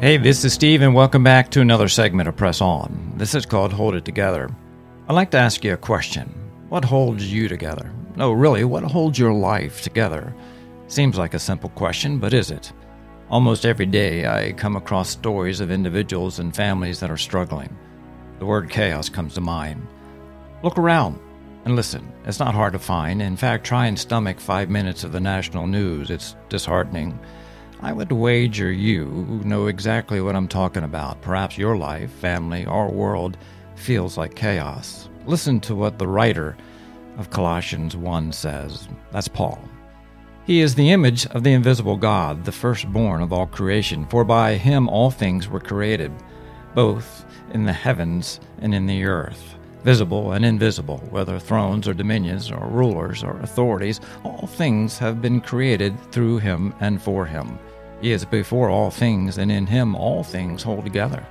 Hey, this is Steve, and welcome back to another segment of Press On. This is called Hold It Together. I'd like to ask you a question What holds you together? No, really, what holds your life together? Seems like a simple question, but is it? Almost every day, I come across stories of individuals and families that are struggling. The word chaos comes to mind. Look around and listen. It's not hard to find. In fact, try and stomach five minutes of the national news. It's disheartening. I would wager you know exactly what I'm talking about. Perhaps your life, family, or world feels like chaos. Listen to what the writer of Colossians 1 says. That's Paul. He is the image of the invisible God, the firstborn of all creation, for by him all things were created, both in the heavens and in the earth, visible and invisible, whether thrones or dominions or rulers or authorities, all things have been created through him and for him. He is before all things, and in him all things hold together.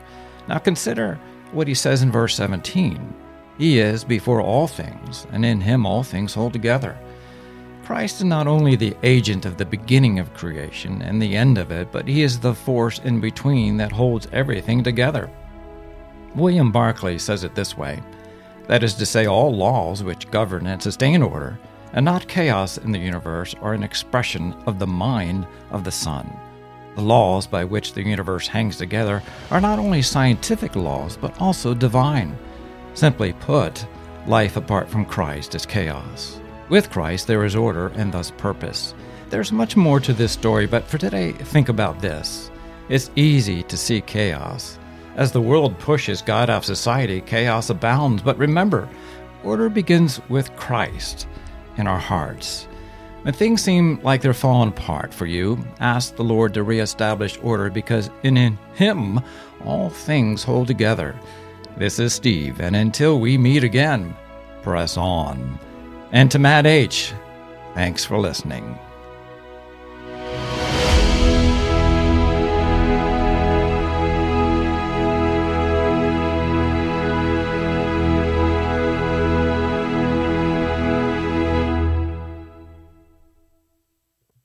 Now consider what he says in verse 17 He is before all things, and in him all things hold together. Christ is not only the agent of the beginning of creation and the end of it, but he is the force in between that holds everything together. William Barclay says it this way that is to say, all laws which govern and sustain order, and not chaos in the universe, are an expression of the mind of the Son. The laws by which the universe hangs together are not only scientific laws, but also divine. Simply put, life apart from Christ is chaos. With Christ, there is order and thus purpose. There's much more to this story, but for today, think about this. It's easy to see chaos. As the world pushes God out of society, chaos abounds. But remember, order begins with Christ in our hearts. When things seem like they're falling apart for you, ask the Lord to reestablish order because in Him all things hold together. This is Steve, and until we meet again, press on. And to Matt H., thanks for listening.